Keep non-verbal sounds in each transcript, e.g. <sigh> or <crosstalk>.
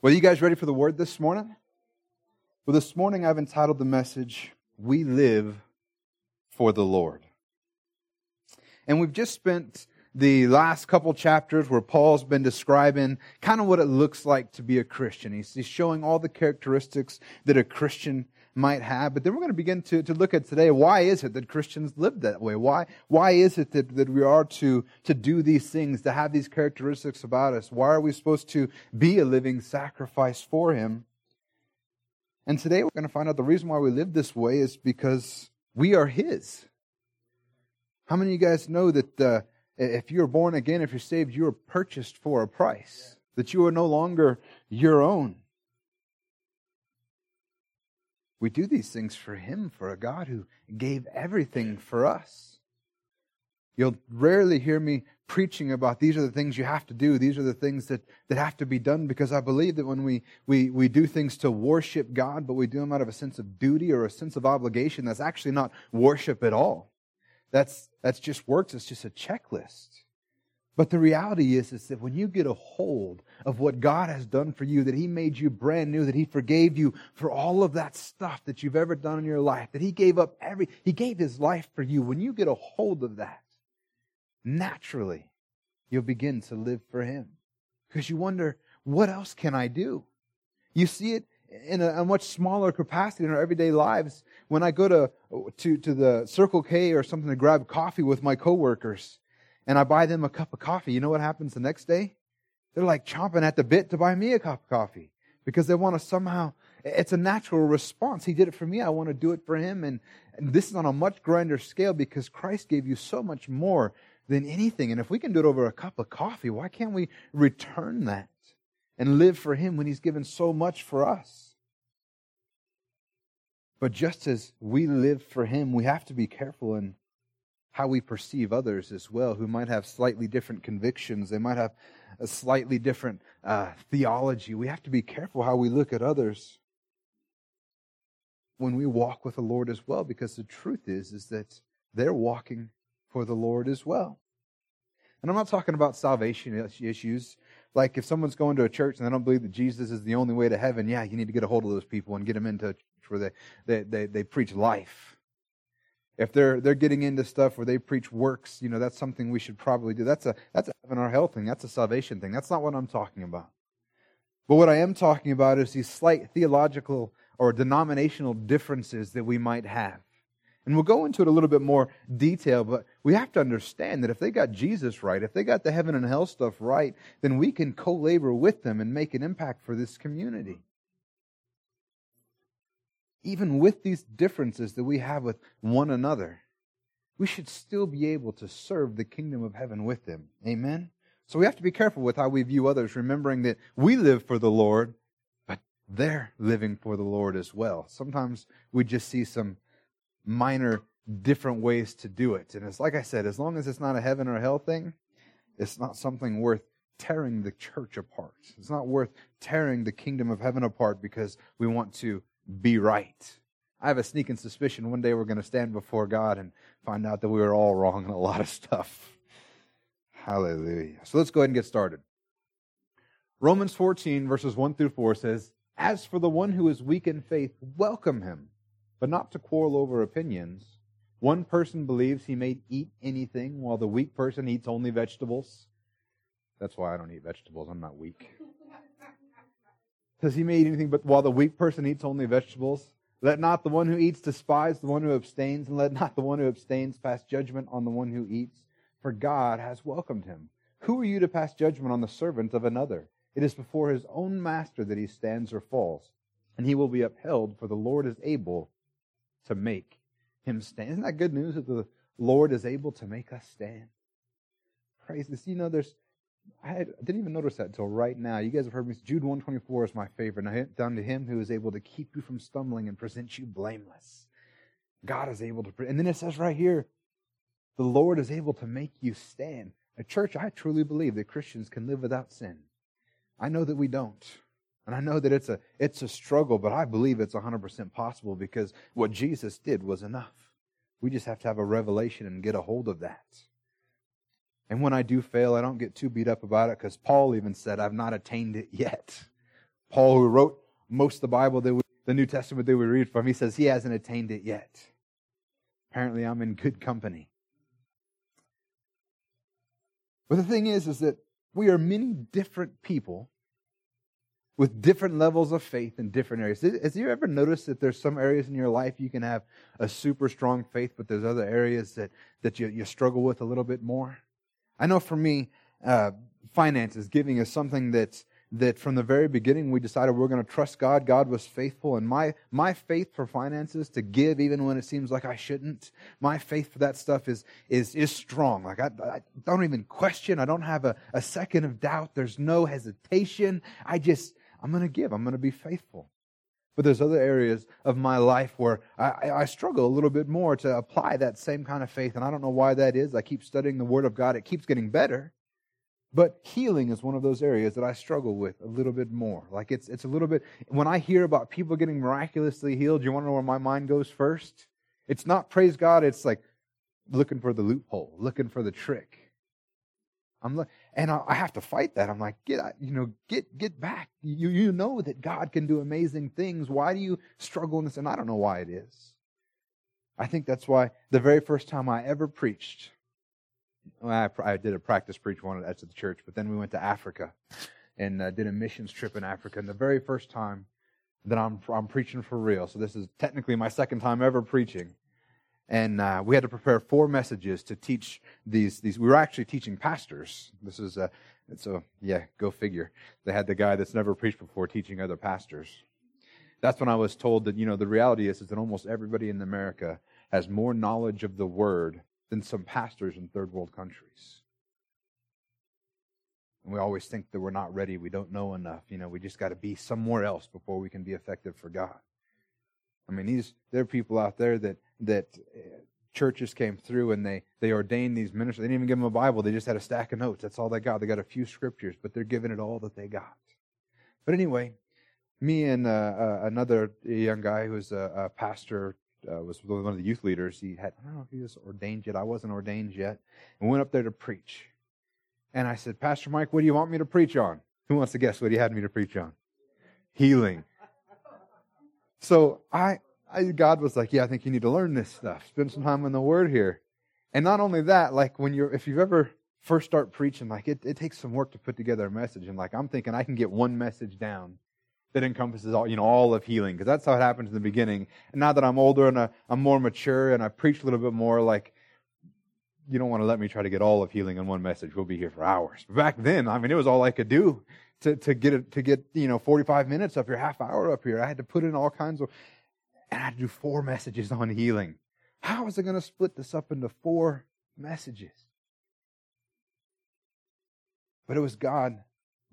Well, you guys ready for the word this morning? Well, this morning I've entitled the message, We Live for the Lord. And we've just spent the last couple chapters where Paul's been describing kind of what it looks like to be a Christian. He's, he's showing all the characteristics that a Christian might have. But then we're going to begin to, to look at today why is it that Christians live that way? Why, why is it that, that we are to, to do these things, to have these characteristics about us? Why are we supposed to be a living sacrifice for Him? And today we're going to find out the reason why we live this way is because we are His. How many of you guys know that uh, if you're born again, if you're saved, you are purchased for a price? That you are no longer your own. We do these things for Him, for a God who gave everything for us. You'll rarely hear me preaching about these are the things you have to do, these are the things that, that have to be done, because I believe that when we, we, we do things to worship God, but we do them out of a sense of duty or a sense of obligation, that's actually not worship at all. That's, that's just works, it's just a checklist. But the reality is, is that when you get a hold of what God has done for you, that He made you brand new, that He forgave you for all of that stuff that you've ever done in your life, that He gave up every, He gave His life for you. When you get a hold of that, naturally, you'll begin to live for Him. Because you wonder, what else can I do? You see it in a, a, much smaller capacity in our everyday lives. When I go to, to, to the Circle K or something to grab coffee with my coworkers, and I buy them a cup of coffee, you know what happens the next day? They're like chomping at the bit to buy me a cup of coffee because they want to somehow, it's a natural response. He did it for me. I want to do it for him. And, and this is on a much grander scale because Christ gave you so much more than anything. And if we can do it over a cup of coffee, why can't we return that and live for him when he's given so much for us? But just as we live for him, we have to be careful in how we perceive others as well, who might have slightly different convictions. They might have a slightly different uh, theology. We have to be careful how we look at others when we walk with the Lord as well, because the truth is, is that they're walking for the Lord as well. And I'm not talking about salvation issues. Like if someone's going to a church and they don't believe that Jesus is the only way to heaven, yeah, you need to get a hold of those people and get them into a church where they, they, they, they preach life if they're they're getting into stuff where they preach works, you know, that's something we should probably do. That's a that's a heaven or hell thing. That's a salvation thing. That's not what I'm talking about. But what I am talking about is these slight theological or denominational differences that we might have. And we'll go into it a little bit more detail, but we have to understand that if they got Jesus right, if they got the heaven and hell stuff right, then we can co labor with them and make an impact for this community even with these differences that we have with one another, we should still be able to serve the kingdom of heaven with them. Amen? So we have to be careful with how we view others, remembering that we live for the Lord, but they're living for the Lord as well. Sometimes we just see some minor different ways to do it. And it's like I said, as long as it's not a heaven or hell thing, it's not something worth tearing the church apart. It's not worth tearing the kingdom of heaven apart because we want to be right. I have a sneaking suspicion one day we're going to stand before God and find out that we were all wrong in a lot of stuff. Hallelujah. So let's go ahead and get started. Romans 14, verses 1 through 4 says, As for the one who is weak in faith, welcome him, but not to quarrel over opinions. One person believes he may eat anything, while the weak person eats only vegetables. That's why I don't eat vegetables. I'm not weak. Does he may eat anything but while the weak person eats only vegetables? Let not the one who eats despise the one who abstains, and let not the one who abstains pass judgment on the one who eats, for God has welcomed him. Who are you to pass judgment on the servant of another? It is before his own master that he stands or falls, and he will be upheld, for the Lord is able to make him stand. Isn't that good news that the Lord is able to make us stand? Praise this. You know, there's I, didn't even notice that until right now. You guys have heard me. Jude 124 is my favorite. Now, down to him who is able to keep you from stumbling and present you blameless. God is able to. And then it says right here, the Lord is able to make you stand. A church, I truly believe that Christians can live without sin. I know that we don't. And I know that it's a, it's a struggle, but I believe it's 100% possible because what Jesus did was enough. We just have to have a revelation and get a hold of that. And when I do fail, I don't get too beat up about it because Paul even said, I've not attained it yet. Paul, who wrote most of the Bible that we, the New Testament that we read from, he says he hasn't attained it yet. Apparently, I'm in good company. But the thing is, is that we are many different people with different levels of faith in different areas. Has you ever noticed that there's some areas in your life you can have a super strong faith, but there's other areas that, that you, you struggle with a little bit more? I know for me, uh, finances, giving is something that's that from the very beginning we decided we are going to trust God. God was faithful, and my my faith for finances to give even when it seems like I shouldn't. My faith for that stuff is is is strong. Like I, I don't even question. I don't have a, a second of doubt. There's no hesitation. I just I'm going to give. I'm going to be faithful. But there's other areas of my life where I, I, struggle a little bit more to apply that same kind of faith, and I don't know why that is. I keep studying the Word of God; it keeps getting better. But healing is one of those areas that I struggle with a little bit more. Like it's it's a little bit when I hear about people getting miraculously healed, you want to know where my mind goes first? It's not praise God, it's like looking for the loophole, looking for the trick. I'm look, and I, I have to fight that. I'm like, get you know, get get back. You you know that God can do amazing things. Why do you struggle in this? And I don't know why it is. I think that's why the very first time I ever preached well, I, I, did a practice preach one at the church, but then we went to Africa and uh, did a missions trip in Africa. And the very first time that I'm I'm preaching for real, so this is technically my second time ever preaching, and uh, we had to prepare four messages to teach these these. We were actually teaching pastors. This is a so yeah, go figure. They had the guy that's never preached before teaching other pastors. That's when I was told that you know the reality is is that almost everybody in America has more knowledge of the word than some pastors in third world countries. And we always think that we're not ready, we don't know enough. You know, we just got to be somewhere else before we can be effective for God. I mean, these there are people out there that that uh, churches came through and they they ordained these ministers. They didn't even give them a Bible. They just had a stack of notes. That's all they got. They got a few scriptures, but they're giving it all that they got. But anyway, me and uh, uh, another young guy who's a, a pastor uh, was one of the youth leaders. He had, I don't know if he was ordained yet. I wasn't ordained yet. And went up there to preach. And I said, Pastor Mike, what do you want me to preach on? Who wants to guess what he had me to preach on? Healing. So I, I, God was like, yeah, I think you need to learn this stuff. Spend some time in the Word here. And not only that, like when you're, if you've ever first start preaching, like it, it takes some work to put together a message. And like I'm thinking I can get one message down that encompasses all, you know, all of healing, because that's how it happened in the beginning. And now that I'm older and I, I'm more mature and I preach a little bit more, like, you don't want to let me try to get all of healing in one message. We'll be here for hours. Back then, I mean, it was all I could do to, to get it, to get, you know, 45 minutes up here, half hour up here. I had to put in all kinds of, and I had to do four messages on healing. How was I going to split this up into four messages? But it was God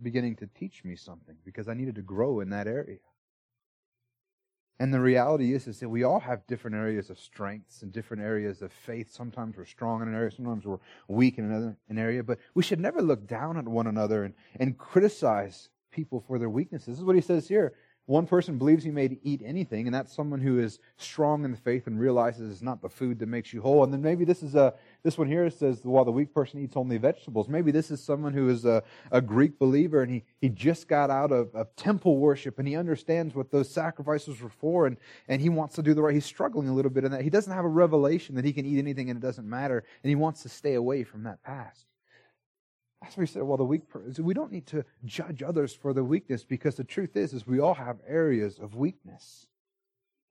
beginning to teach me something because I needed to grow in that area. And the reality is, is that we all have different areas of strengths and different areas of faith. Sometimes we're strong in an area, sometimes we're weak in another an area. But we should never look down at one another and, and criticize people for their weaknesses. This is what he says here. One person believes he may eat anything, and that's someone who is strong in the faith and realizes it's not the food that makes you whole. And then maybe this is a this one here says while the weak person eats only vegetables. Maybe this is someone who is a, a Greek believer and he, he just got out of, of temple worship and he understands what those sacrifices were for and, and he wants to do the right. He's struggling a little bit in that. He doesn't have a revelation that he can eat anything and it doesn't matter, and he wants to stay away from that past. That's why he said, well, the weak person, we don't need to judge others for their weakness because the truth is, is we all have areas of weakness.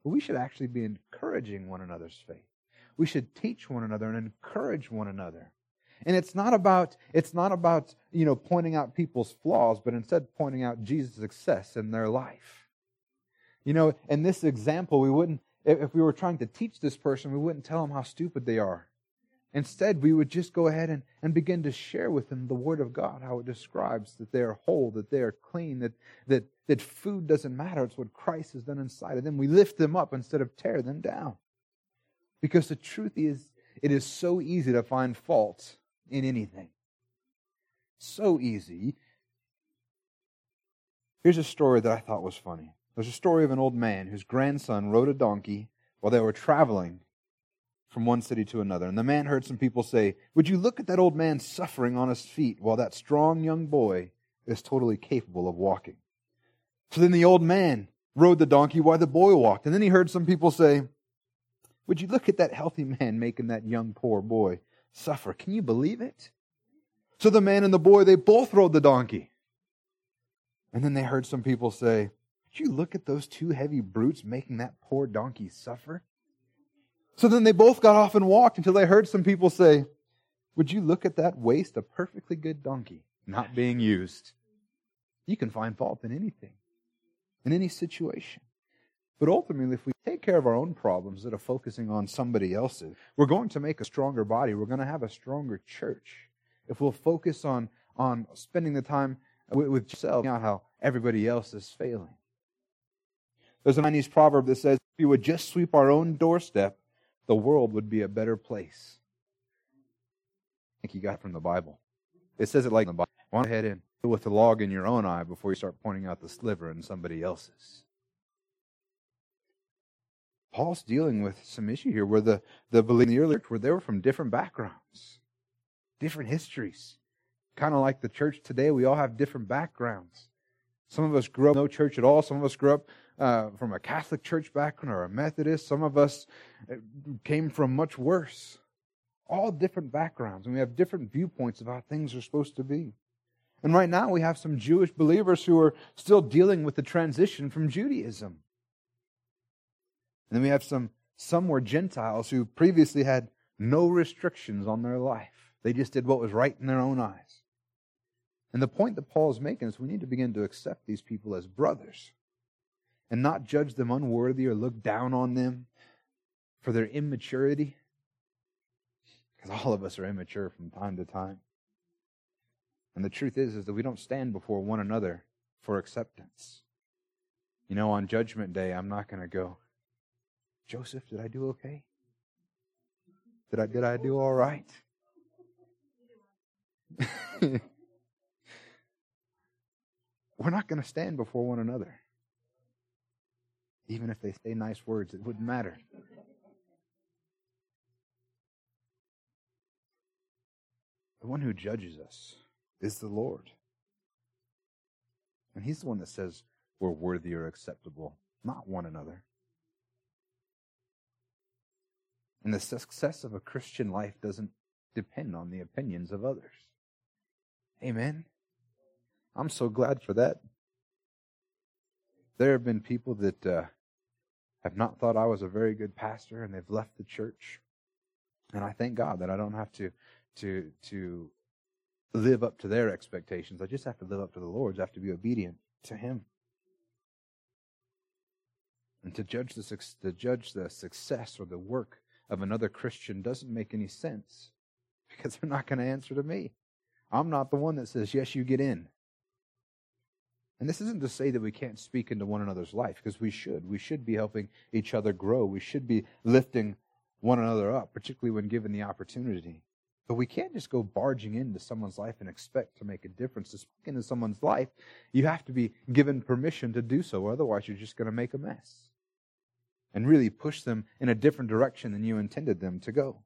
But we should actually be encouraging one another's faith. We should teach one another and encourage one another. And it's not about, it's not about, you know, pointing out people's flaws, but instead pointing out Jesus' success in their life. You know, in this example, we wouldn't, if we were trying to teach this person, we wouldn't tell them how stupid they are. Instead, we would just go ahead and, and begin to share with them the Word of God, how it describes that they are whole, that they are clean, that, that, that food doesn't matter. It's what Christ has done inside of them. We lift them up instead of tear them down. Because the truth is, it is so easy to find fault in anything. So easy. Here's a story that I thought was funny. There's a story of an old man whose grandson rode a donkey while they were traveling from one city to another. And the man heard some people say, Would you look at that old man suffering on his feet while that strong young boy is totally capable of walking? So then the old man rode the donkey while the boy walked. And then he heard some people say, Would you look at that healthy man making that young poor boy suffer? Can you believe it? So the man and the boy, they both rode the donkey. And then they heard some people say, Would you look at those two heavy brutes making that poor donkey suffer? So then they both got off and walked until they heard some people say, Would you look at that waste, a perfectly good donkey not being used? You can find fault in anything in any situation. But ultimately, if we take care of our own problems that are focusing on somebody else's, we're going to make a stronger body. We're going to have a stronger church. If we'll focus on, on spending the time with, with yourself, out how everybody else is failing. There's a Chinese proverb that says, if we would just sweep our own doorstep, the world would be a better place. I think you got from the Bible. It says it like in the Bible. Why don't head in? with the log in your own eye before you start pointing out the sliver in somebody else's. Paul's dealing with some issue here where the, the believers in the early church where they were from different backgrounds, different histories. Kind of like the church today, we all have different backgrounds. Some of us grew up no church at all. Some of us grew up uh, from a Catholic church background or a Methodist. Some of us uh, came from much worse. All different backgrounds, and we have different viewpoints of how things are supposed to be. And right now we have some Jewish believers who are still dealing with the transition from Judaism. And then we have some some were Gentiles who previously had no restrictions on their life. They just did what was right in their own eyes. And the point that Paul is making is we need to begin to accept these people as brothers and not judge them unworthy or look down on them for their immaturity. Because all of us are immature from time to time. And the truth is, is that we don't stand before one another for acceptance. You know, on Judgment Day, I'm not going to go, Joseph, did I do okay? Did I, did I do all right? <laughs> We're not going to stand before one another. Even if they say nice words, it wouldn't matter. The one who judges us is the Lord. And He's the one that says we're worthy or acceptable, not one another. And the success of a Christian life doesn't depend on the opinions of others. Amen. I'm so glad for that. There have been people that uh, have not thought I was a very good pastor and they've left the church. And I thank God that I don't have to to to live up to their expectations. I just have to live up to the Lord's. I have to be obedient to Him. And to judge the, to judge the success or the work of another Christian doesn't make any sense because they're not going to answer to me. I'm not the one that says, yes, you get in. And this isn't to say that we can't speak into one another's life because we should. We should be helping each other grow. We should be lifting one another up, particularly when given the opportunity. But we can't just go barging into someone's life and expect to make a difference. To speak into someone's life, you have to be given permission to do so. Otherwise, you're just going to make a mess and really push them in a different direction than you intended them to go.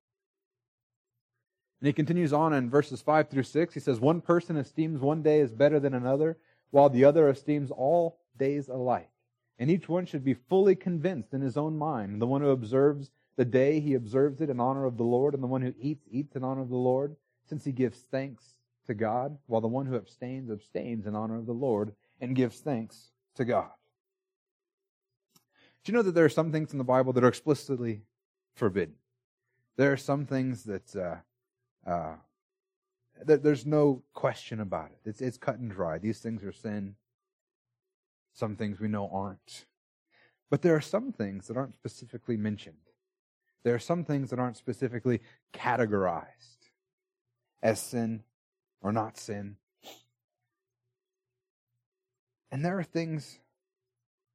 And he continues on in verses 5 through 6. He says, One person esteems one day as better than another, while the other esteems all days alike. And each one should be fully convinced in his own mind. The one who observes the day he observes it in honor of the Lord, and the one who eats, eats in honor of the Lord, since he gives thanks to God, while the one who abstains, abstains in honor of the Lord and gives thanks to God. Do you know that there are some things in the Bible that are explicitly forbidden? There are some things that uh, uh, there's no question about it. It's, it's cut and dry. These things are sin. Some things we know aren't. But there are some things that aren't specifically mentioned. There are some things that aren't specifically categorized as sin or not sin. And there are things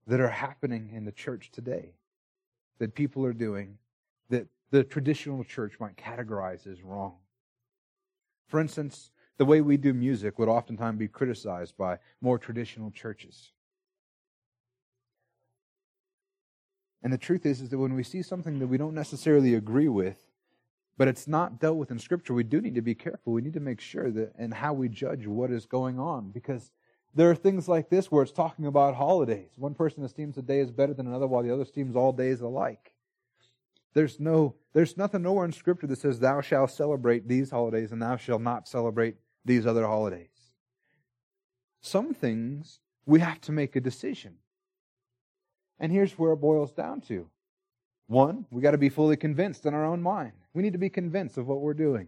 that are happening in the church today that people are doing that the traditional church might categorize as wrong. For instance, the way we do music would oftentimes be criticized by more traditional churches. And the truth is, is that when we see something that we don't necessarily agree with, but it's not dealt with in Scripture, we do need to be careful. We need to make sure that and how we judge what is going on, because there are things like this where it's talking about holidays. One person esteems a day as better than another, while the other esteems all days alike. There's no, there's nothing nowhere in Scripture that says, "Thou shalt celebrate these holidays, and thou shalt not celebrate these other holidays." Some things we have to make a decision, and here's where it boils down to: one, we got to be fully convinced in our own mind. We need to be convinced of what we're doing.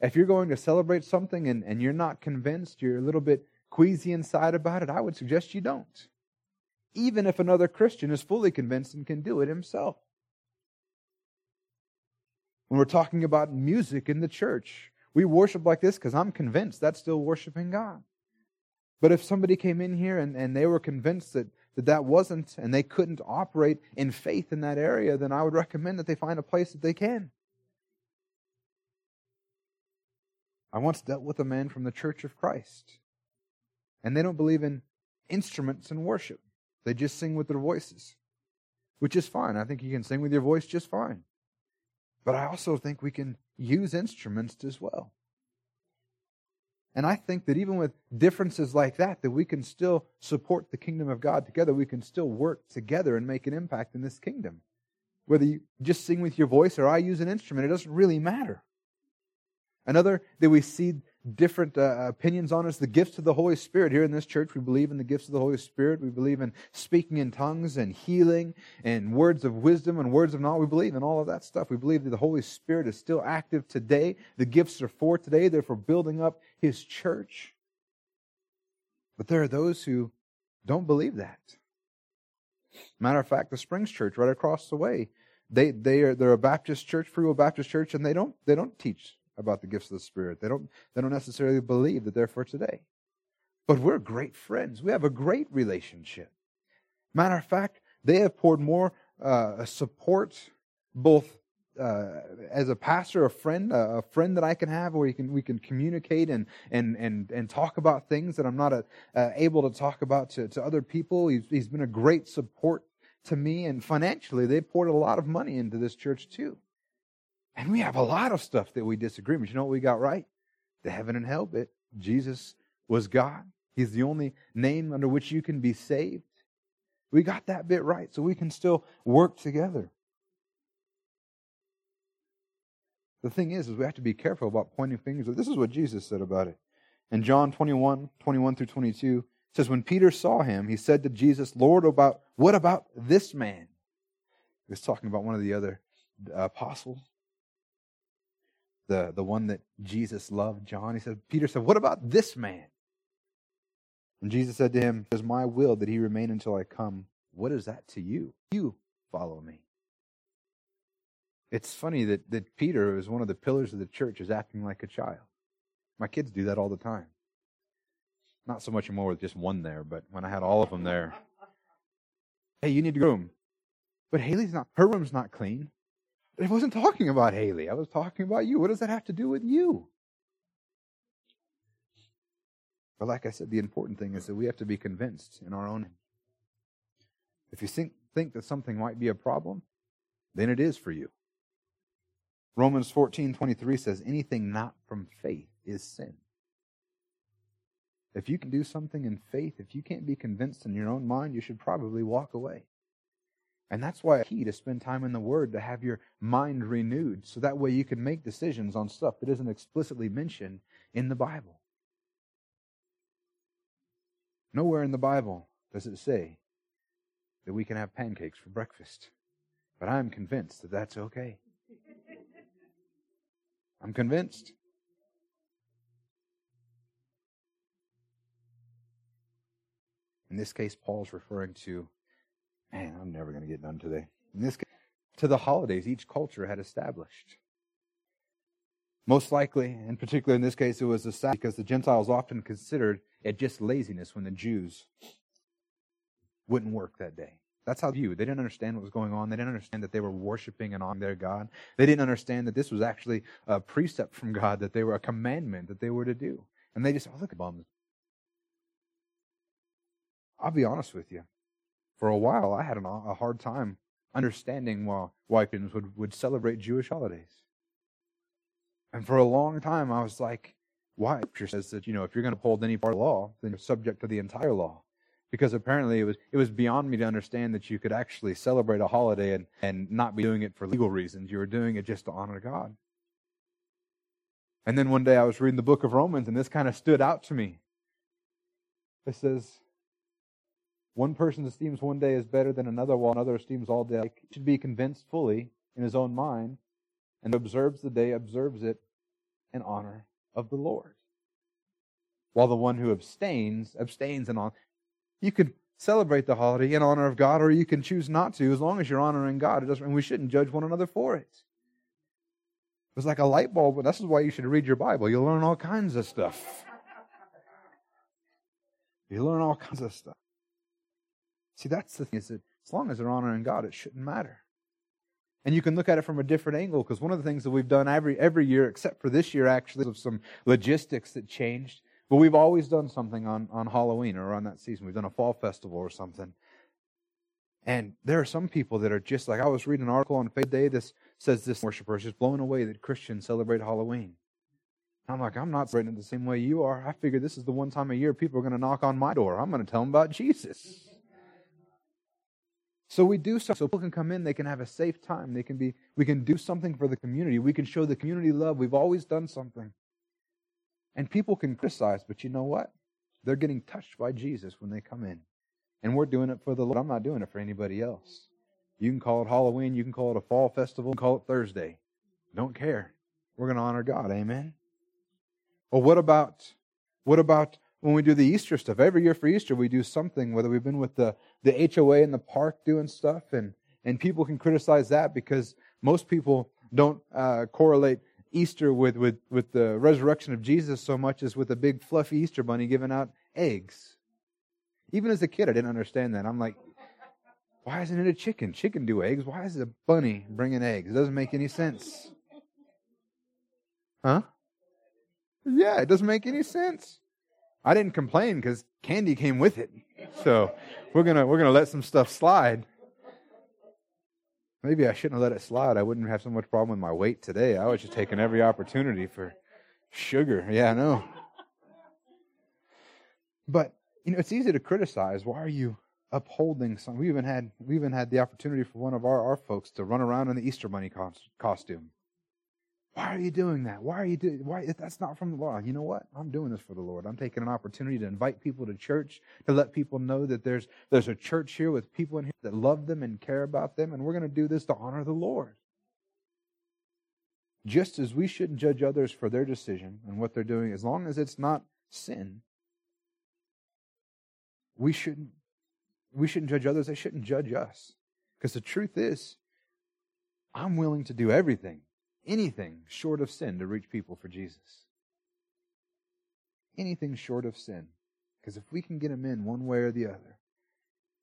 If you're going to celebrate something and, and you're not convinced, you're a little bit queasy inside about it, I would suggest you don't. Even if another Christian is fully convinced and can do it himself. When we're talking about music in the church, we worship like this because I'm convinced that's still worshiping God. But if somebody came in here and, and they were convinced that, that that wasn't and they couldn't operate in faith in that area, then I would recommend that they find a place that they can. I once dealt with a man from the Church of Christ and they don't believe in instruments in worship. They just sing with their voices, which is fine. I think you can sing with your voice just fine. But I also think we can use instruments as well. And I think that even with differences like that, that we can still support the kingdom of God together. We can still work together and make an impact in this kingdom. Whether you just sing with your voice or I use an instrument, it doesn't really matter. Another that we see different uh, opinions on us. the gifts of the Holy Spirit. Here in this church, we believe in the gifts of the Holy Spirit. We believe in speaking in tongues and healing and words of wisdom and words of knowledge. We believe in all of that stuff. We believe that the Holy Spirit is still active today. The gifts are for today. They're for building up His church. But there are those who don't believe that. Matter of fact, the Springs Church right across the way, they, they are, they're a Baptist church, Free Will Baptist church, and they don't, they don't teach about the gifts of the Spirit. They don't, they don't necessarily believe that they're for today. But we're great friends. We have a great relationship. Matter of fact, they have poured more uh, support, both uh, as a pastor, a friend, a friend that I can have, where we can we can communicate and and and and talk about things that I'm not a, uh, uh, able to talk about to, to other people. He's, he's been a great support to me, and financially, they poured a lot of money into this church too. And we have a lot of stuff that we disagree with. You know what we got right? The heaven and hell bit. Jesus was God. He's the only name under which you can be saved. We got that bit right, so we can still work together. The thing is, is we have to be careful about pointing fingers. This is what Jesus said about it. In John 21, 21 through 22, it says, When Peter saw him, he said to Jesus, Lord, about what about this man? He was talking about one of the other uh, apostles the, the one that Jesus loved, John. He said, Peter said, What about this man? And Jesus said to him, It is my will that he remain until I come. What is that to you? You follow me. It's funny that, that Peter, who is one of the pillars of the church, is acting like a child. My kids do that all the time. Not so much anymore with just one there, but when I had all of them there. Hey, you need to room. But Haley's not, her room's not clean. I wasn't talking about Haley. I was talking about you. What does that have to do with you? But like I said, the important thing is that we have to be convinced in our own. If you think, think that something might be a problem, then it is for you. Romans 14, 23 says, anything not from faith is sin. If you can do something in faith, if you can't be convinced in your own mind, you should probably walk away. And that's why it's key to spend time in the Word to have your mind renewed, so that way you can make decisions on stuff that isn't explicitly mentioned in the Bible. Nowhere in the Bible does it say that we can have pancakes for breakfast. But I'm convinced that that's okay. I'm convinced. In this case, Paul's referring to Man, I'm never going to get done today. In this to the holidays each culture had established. Most likely, and particularly in this case, it was the Sabbath because the Gentiles often considered it just laziness when the Jews wouldn't work that day. That's how viewed. They didn't understand what was going on. They didn't understand that they were worshiping and on their God. They didn't understand that this was actually a precept from God, that they were a commandment that they were to do. And they just, oh, look at bums. I'll be honest with you for a while, I had an, a hard time understanding why, why would, would celebrate Jewish holidays. And for a long time, I was like, why Scripture says that, you know, if you're going to uphold any part of the law, then you're subject to the entire law. Because apparently it was, it was beyond me to understand that you could actually celebrate a holiday and, and not be doing it for legal reasons. You were doing it just to honor God. And then one day I was reading the book of Romans and this kind of stood out to me. It says, one person esteems one day as better than another, while another esteems all day. He should be convinced fully in his own mind, and observes the day, observes it in honor of the Lord. While the one who abstains, abstains in honor. You could celebrate the holiday in honor of God, or you can choose not to, as long as you're honoring God. It doesn't, and we shouldn't judge one another for it. It was like a light bulb, this is why you should read your Bible. You'll learn all kinds of stuff. You learn all kinds of stuff. See, that's the thing is that as long as they're honoring God, it shouldn't matter. And you can look at it from a different angle because one of the things that we've done every every year, except for this year, actually, of some logistics that changed. But we've always done something on, on Halloween or on that season. We've done a fall festival or something. And there are some people that are just like I was reading an article on Faith Day. This says this worshiper is just blown away that Christians celebrate Halloween. I'm like, I'm not celebrating it the same way you are. I figure this is the one time a year people are going to knock on my door. I'm going to tell them about Jesus. So we do something so people can come in, they can have a safe time. They can be we can do something for the community. We can show the community love. We've always done something. And people can criticize, but you know what? They're getting touched by Jesus when they come in. And we're doing it for the Lord. I'm not doing it for anybody else. You can call it Halloween, you can call it a fall festival, call it Thursday. Don't care. We're going to honor God. Amen. Well, what about what about when we do the Easter stuff. Every year for Easter, we do something, whether we've been with the, the HOA in the park doing stuff, and, and people can criticize that because most people don't uh, correlate Easter with, with, with the resurrection of Jesus so much as with a big fluffy Easter bunny giving out eggs. Even as a kid, I didn't understand that. I'm like, why isn't it a chicken? Chicken do eggs. Why is it a bunny bringing eggs? It doesn't make any sense. Huh? Yeah, it doesn't make any sense. I didn't complain because candy came with it. So we're gonna we're gonna let some stuff slide. Maybe I shouldn't have let it slide. I wouldn't have so much problem with my weight today. I was just taking every opportunity for sugar. Yeah, I know. But you know, it's easy to criticize. Why are you upholding some? We even had we even had the opportunity for one of our, our folks to run around in the Easter Bunny costume. Why are you doing that? Why are you doing why that's not from the law? You know what? I'm doing this for the Lord. I'm taking an opportunity to invite people to church, to let people know that there's there's a church here with people in here that love them and care about them, and we're going to do this to honor the Lord. Just as we shouldn't judge others for their decision and what they're doing, as long as it's not sin, we shouldn't we shouldn't judge others, they shouldn't judge us. Because the truth is, I'm willing to do everything anything short of sin to reach people for Jesus. Anything short of sin. Because if we can get them in one way or the other,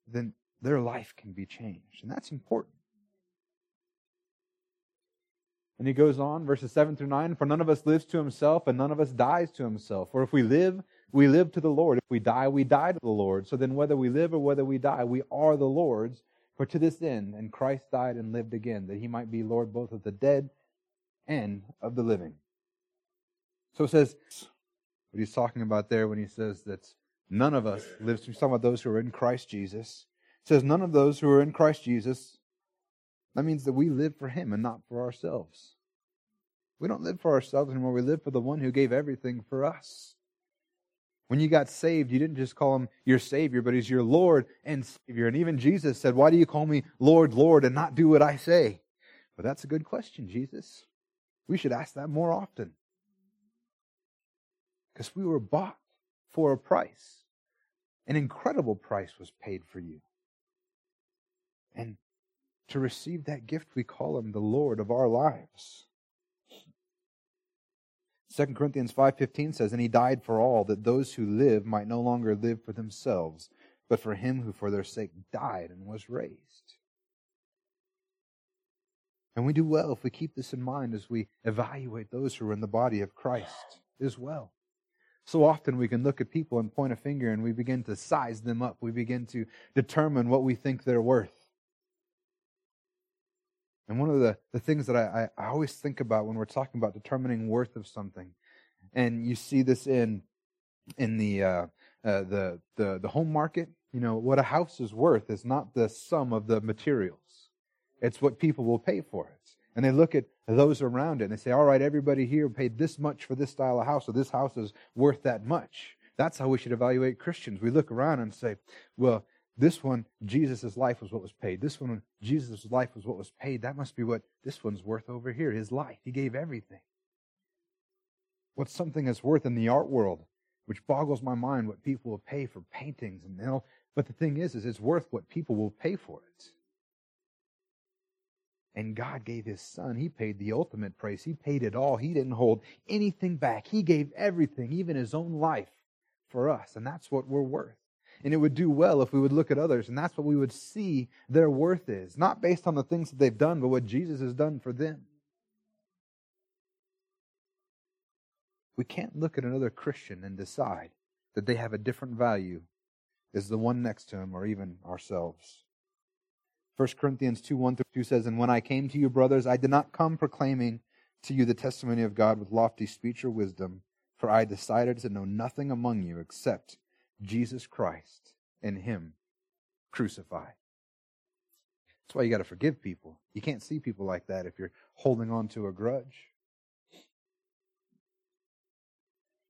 then their life can be changed. And that's important. And he goes on, verses 7 through 9 For none of us lives to himself, and none of us dies to himself. For if we live, we live to the Lord. If we die, we die to the Lord. So then, whether we live or whether we die, we are the Lord's. For to this end, and Christ died and lived again, that he might be Lord both of the dead and of the living. So it says what he's talking about there when he says that none of us lives. He's talking about those who are in Christ Jesus. It says none of those who are in Christ Jesus. That means that we live for Him and not for ourselves. We don't live for ourselves anymore. We live for the one who gave everything for us. When you got saved, you didn't just call him your Savior, but he's your Lord and Savior. And even Jesus said, Why do you call me Lord, Lord, and not do what I say? But that's a good question, Jesus. We should ask that more often. Because we were bought for a price. An incredible price was paid for you. And to receive that gift, we call him the Lord of our lives. 2 Corinthians 5:15 says, "And he died for all that those who live might no longer live for themselves, but for him who for their sake died and was raised." And we do well if we keep this in mind as we evaluate those who are in the body of Christ as well. So often we can look at people and point a finger and we begin to size them up. We begin to determine what we think they're worth. And one of the, the things that I, I, always think about when we're talking about determining worth of something and you see this in in the uh, uh, the the the home market. You know what a house is worth is not the sum of the materials; it's what people will pay for it. And they look at those around it and they say, "All right, everybody here paid this much for this style of house, so this house is worth that much." That's how we should evaluate Christians. We look around and say, "Well, this one, Jesus' life was what was paid. This one, Jesus' life was what was paid. That must be what this one's worth over here. His life. He gave everything. What's something that's worth in the art world, which boggles my mind what people will pay for paintings and know, but the thing is, is it's worth what people will pay for it. And God gave his son. He paid the ultimate price. He paid it all. He didn't hold anything back. He gave everything, even his own life, for us. And that's what we're worth. And it would do well if we would look at others, and that's what we would see their worth is. Not based on the things that they've done, but what Jesus has done for them. We can't look at another Christian and decide that they have a different value as the one next to him or even ourselves. 1 Corinthians 2 1 through 2 says, And when I came to you, brothers, I did not come proclaiming to you the testimony of God with lofty speech or wisdom, for I decided to know nothing among you except Jesus Christ and Him crucified. That's why you got to forgive people. You can't see people like that if you're holding on to a grudge.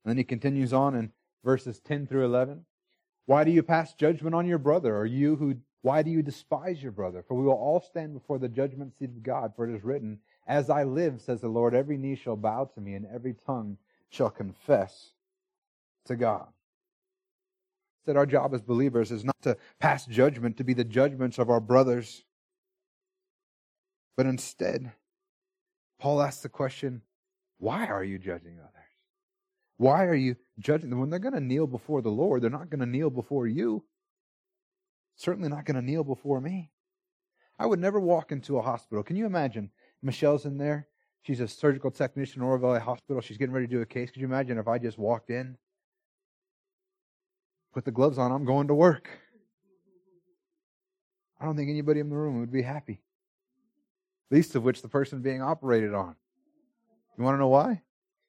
And then he continues on in verses 10 through 11. Why do you pass judgment on your brother? Or you who, why do you despise your brother? For we will all stand before the judgment seat of God. For it is written, As I live, says the Lord, every knee shall bow to me, and every tongue shall confess to God that our job as believers is not to pass judgment, to be the judgments of our brothers, but instead, Paul asks the question, why are you judging others? Why are you judging them? When they're going to kneel before the Lord, they're not going to kneel before you. Certainly not going to kneel before me. I would never walk into a hospital. Can you imagine? Michelle's in there. She's a surgical technician in Oro Valley Hospital. She's getting ready to do a case. Could you imagine if I just walked in put the gloves on, I'm going to work. I don't think anybody in the room would be happy. Least of which the person being operated on. You want to know why?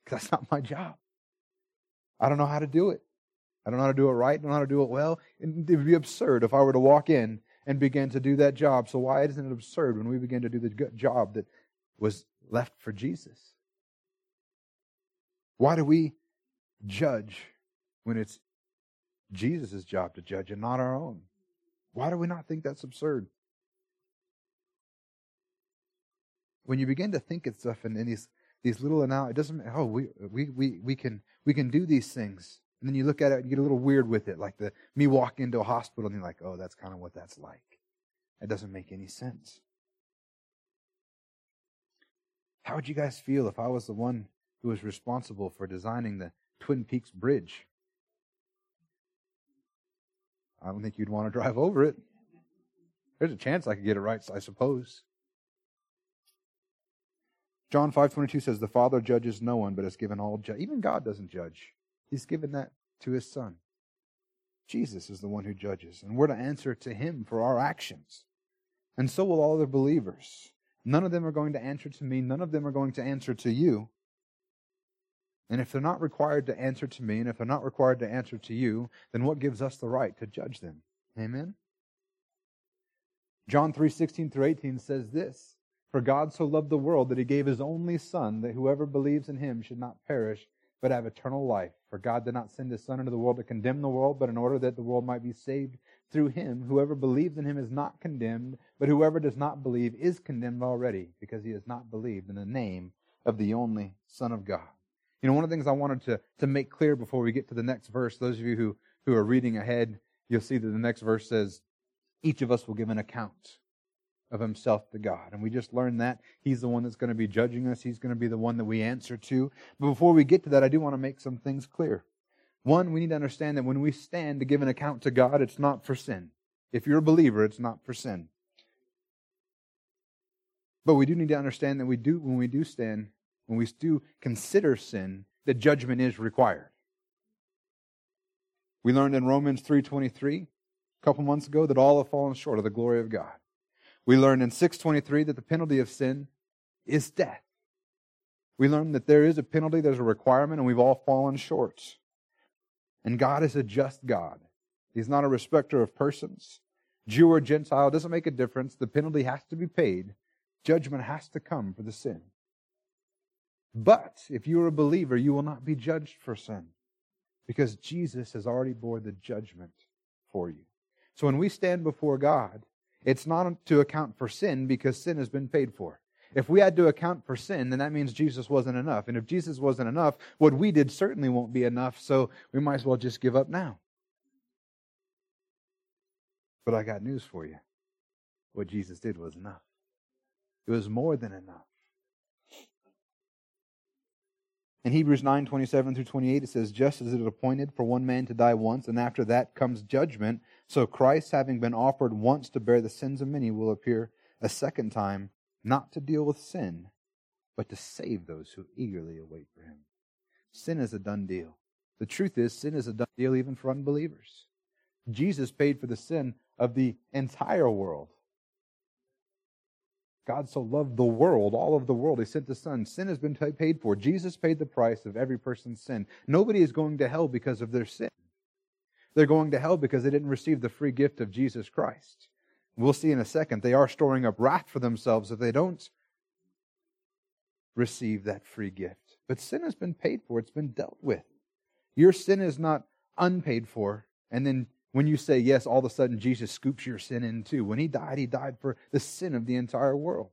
Because that's not my job. I don't know how to do it. I don't know how to do it right. I don't know how to do it well. And it would be absurd if I were to walk in and begin to do that job. So why isn't it absurd when we begin to do the job that was left for Jesus? Why do we judge when it's Jesus' job to judge and not our own. Why do we not think that's absurd? When you begin to think of stuff in, in these these little analogies, it doesn't oh we, we we we can we can do these things. And then you look at it and you get a little weird with it, like the me walking into a hospital and you're like, oh, that's kind of what that's like. It doesn't make any sense. How would you guys feel if I was the one who was responsible for designing the Twin Peaks Bridge? I don't think you'd want to drive over it. There's a chance I could get it right, I suppose. John 5:22 says the Father judges no one but has given all ju- even God doesn't judge. He's given that to his son. Jesus is the one who judges and we're to answer to him for our actions. And so will all other believers. None of them are going to answer to me, none of them are going to answer to you. And if they're not required to answer to me, and if they're not required to answer to you, then what gives us the right to judge them? Amen? John 3 16 through 18 says this For God so loved the world that he gave his only Son, that whoever believes in him should not perish, but have eternal life. For God did not send his Son into the world to condemn the world, but in order that the world might be saved through him. Whoever believes in him is not condemned, but whoever does not believe is condemned already, because he has not believed in the name of the only Son of God. You know, one of the things I wanted to, to make clear before we get to the next verse, those of you who, who are reading ahead, you'll see that the next verse says, each of us will give an account of himself to God. And we just learned that. He's the one that's going to be judging us. He's going to be the one that we answer to. But before we get to that, I do want to make some things clear. One, we need to understand that when we stand to give an account to God, it's not for sin. If you're a believer, it's not for sin. But we do need to understand that we do, when we do stand, when we do consider sin, that judgment is required. We learned in Romans 3:23 a couple months ago that all have fallen short of the glory of God. We learned in 623 that the penalty of sin is death. We learn that there is a penalty, there's a requirement, and we've all fallen short. And God is a just God. He's not a respecter of persons. Jew or Gentile doesn't make a difference. The penalty has to be paid. Judgment has to come for the sin. But if you are a believer, you will not be judged for sin because Jesus has already bore the judgment for you. So when we stand before God, it's not to account for sin because sin has been paid for. If we had to account for sin, then that means Jesus wasn't enough. And if Jesus wasn't enough, what we did certainly won't be enough, so we might as well just give up now. But I got news for you. What Jesus did was enough. It was more than enough. In Hebrews 9 27 through 28, it says, Just as it is appointed for one man to die once, and after that comes judgment, so Christ, having been offered once to bear the sins of many, will appear a second time, not to deal with sin, but to save those who eagerly await for him. Sin is a done deal. The truth is, sin is a done deal even for unbelievers. Jesus paid for the sin of the entire world. God so loved the world, all of the world, He sent the Son. Sin has been paid for. Jesus paid the price of every person's sin. Nobody is going to hell because of their sin. They're going to hell because they didn't receive the free gift of Jesus Christ. We'll see in a second. They are storing up wrath for themselves if they don't receive that free gift. But sin has been paid for, it's been dealt with. Your sin is not unpaid for, and then when you say yes, all of a sudden Jesus scoops your sin in too. When he died, he died for the sin of the entire world.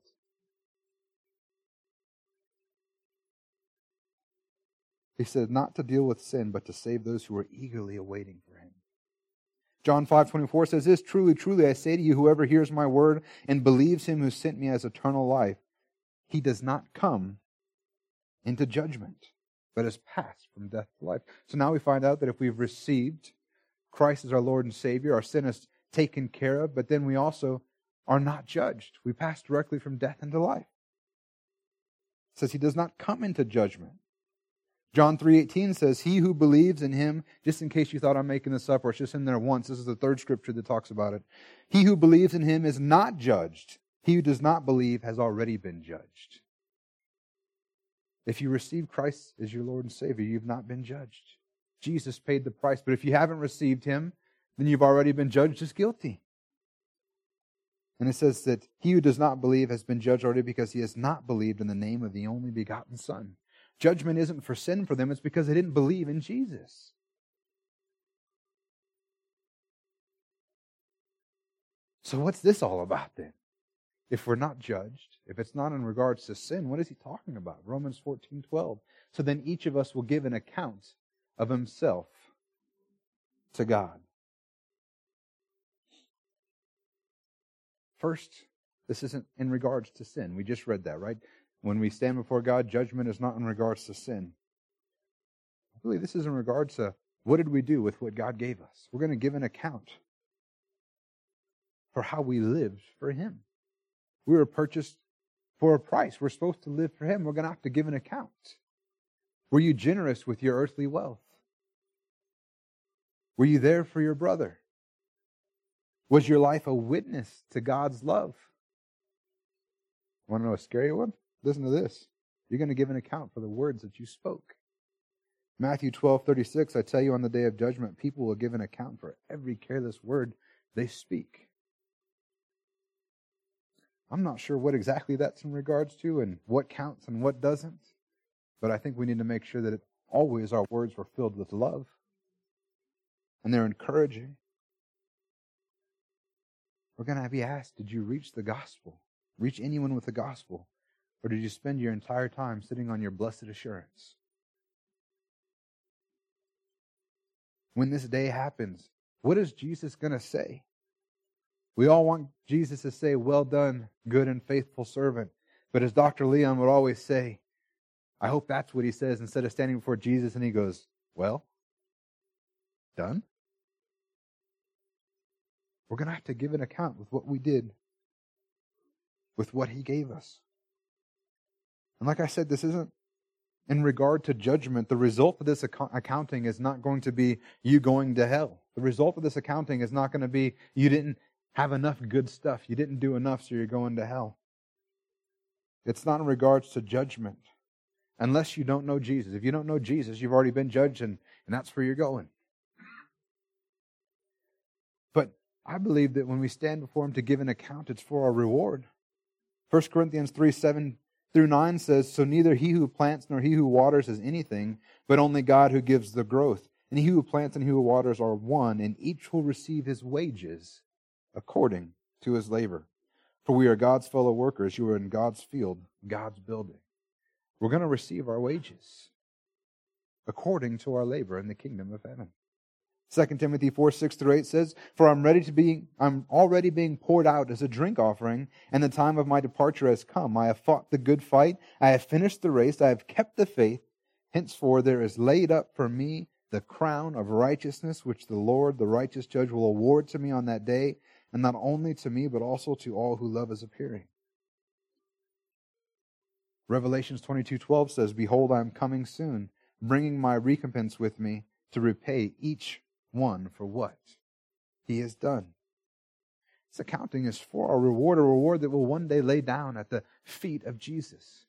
He said, not to deal with sin, but to save those who are eagerly awaiting for him. John 5 24 says this Truly, truly, I say to you, whoever hears my word and believes him who sent me has eternal life, he does not come into judgment, but has passed from death to life. So now we find out that if we've received Christ as our Lord and Savior. Our sin is taken care of, but then we also are not judged. We pass directly from death into life. It says he does not come into judgment. John 3:18 says, "He who believes in him, just in case you thought I'm making this up or it's just in there once, this is the third scripture that talks about it. He who believes in him is not judged. He who does not believe has already been judged." If you receive Christ as your Lord and Savior, you've not been judged. Jesus paid the price. But if you haven't received him, then you've already been judged as guilty. And it says that he who does not believe has been judged already because he has not believed in the name of the only begotten Son. Judgment isn't for sin for them, it's because they didn't believe in Jesus. So, what's this all about then? If we're not judged, if it's not in regards to sin, what is he talking about? Romans 14 12. So then each of us will give an account of himself to God. First, this isn't in regards to sin. We just read that, right? When we stand before God, judgment is not in regards to sin. Really, this is in regards to what did we do with what God gave us? We're going to give an account for how we lived for Him. We were purchased for a price. We're supposed to live for Him. We're going to have to give an account. Were you generous with your earthly wealth? Were you there for your brother? Was your life a witness to God's love? Want to know a scary one? Listen to this. You're going to give an account for the words that you spoke. Matthew 12, 36, I tell you on the day of judgment, people will give an account for every careless word they speak. I'm not sure what exactly that's in regards to and what counts and what doesn't, but I think we need to make sure that it, always our words were filled with love and they're encouraging. We're going to be asked Did you reach the gospel? Reach anyone with the gospel? Or did you spend your entire time sitting on your blessed assurance? When this day happens, what is Jesus going to say? We all want Jesus to say, Well done, good and faithful servant. But as Dr. Leon would always say, I hope that's what he says instead of standing before Jesus and he goes, Well, done? We're going to have to give an account with what we did, with what He gave us. And like I said, this isn't in regard to judgment. The result of this ac- accounting is not going to be you going to hell. The result of this accounting is not going to be you didn't have enough good stuff. You didn't do enough, so you're going to hell. It's not in regards to judgment. unless you don't know Jesus. If you don't know Jesus, you've already been judged, and, and that's where you're going. But I believe that when we stand before Him to give an account, it's for our reward. 1 Corinthians 3 7 through 9 says, So neither he who plants nor he who waters is anything, but only God who gives the growth. And he who plants and he who waters are one, and each will receive his wages according to his labor. For we are God's fellow workers. You are in God's field, God's building. We're going to receive our wages according to our labor in the kingdom of heaven. 2 Timothy 4, 6 through 8 says, For I'm ready to be, I'm already being poured out as a drink offering, and the time of my departure has come. I have fought the good fight. I have finished the race. I have kept the faith. Henceforth there is laid up for me the crown of righteousness, which the Lord, the righteous judge, will award to me on that day, and not only to me, but also to all who love his appearing. Revelations 22:12 says, "Behold, I am coming soon, bringing my recompense with me to repay each one for what he has done." This accounting is for a reward, a reward that will one day lay down at the feet of Jesus.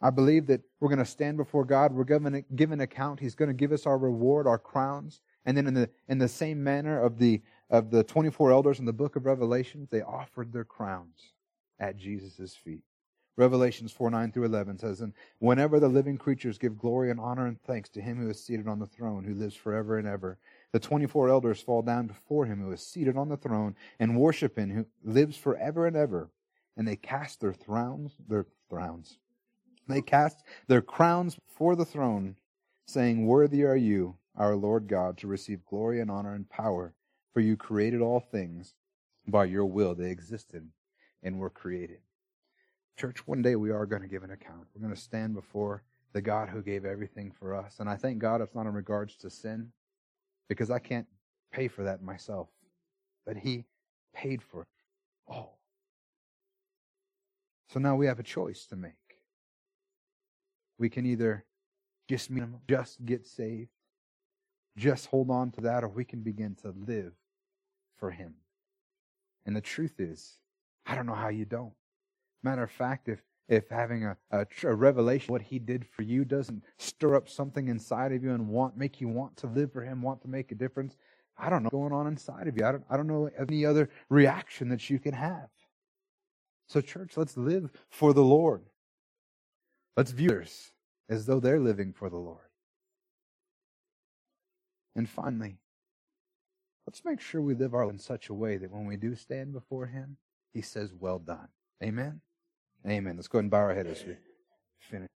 I believe that we're going to stand before God. We're given, give an account. He's going to give us our reward, our crowns. And then in the, in the same manner of the, of the 24 elders in the book of Revelation, they offered their crowns at Jesus' feet. Revelations 4 9 through 11 says, And whenever the living creatures give glory and honor and thanks to him who is seated on the throne, who lives forever and ever, the 24 elders fall down before him who is seated on the throne and worship him who lives forever and ever. And they cast their thrones, their thrones. They cast their crowns before the throne, saying, Worthy are you, our Lord God, to receive glory and honor and power, for you created all things. By your will they existed and were created. Church, one day we are going to give an account. We're going to stand before the God who gave everything for us. And I thank God it's not in regards to sin, because I can't pay for that myself. But He paid for it all. So now we have a choice to make. We can either just just get saved, just hold on to that, or we can begin to live for Him. And the truth is, I don't know how you don't. Matter of fact, if if having a, a, a, revelation what he did for you doesn't stir up something inside of you and want make you want to live for him, want to make a difference, I don't know what's going on inside of you. I don't I don't know any other reaction that you can have. So church, let's live for the Lord. Let's view others as though they're living for the Lord. And finally, let's make sure we live our in such a way that when we do stand before him, he says, Well done. Amen. Amen. Let's go ahead and bow our head as we finish.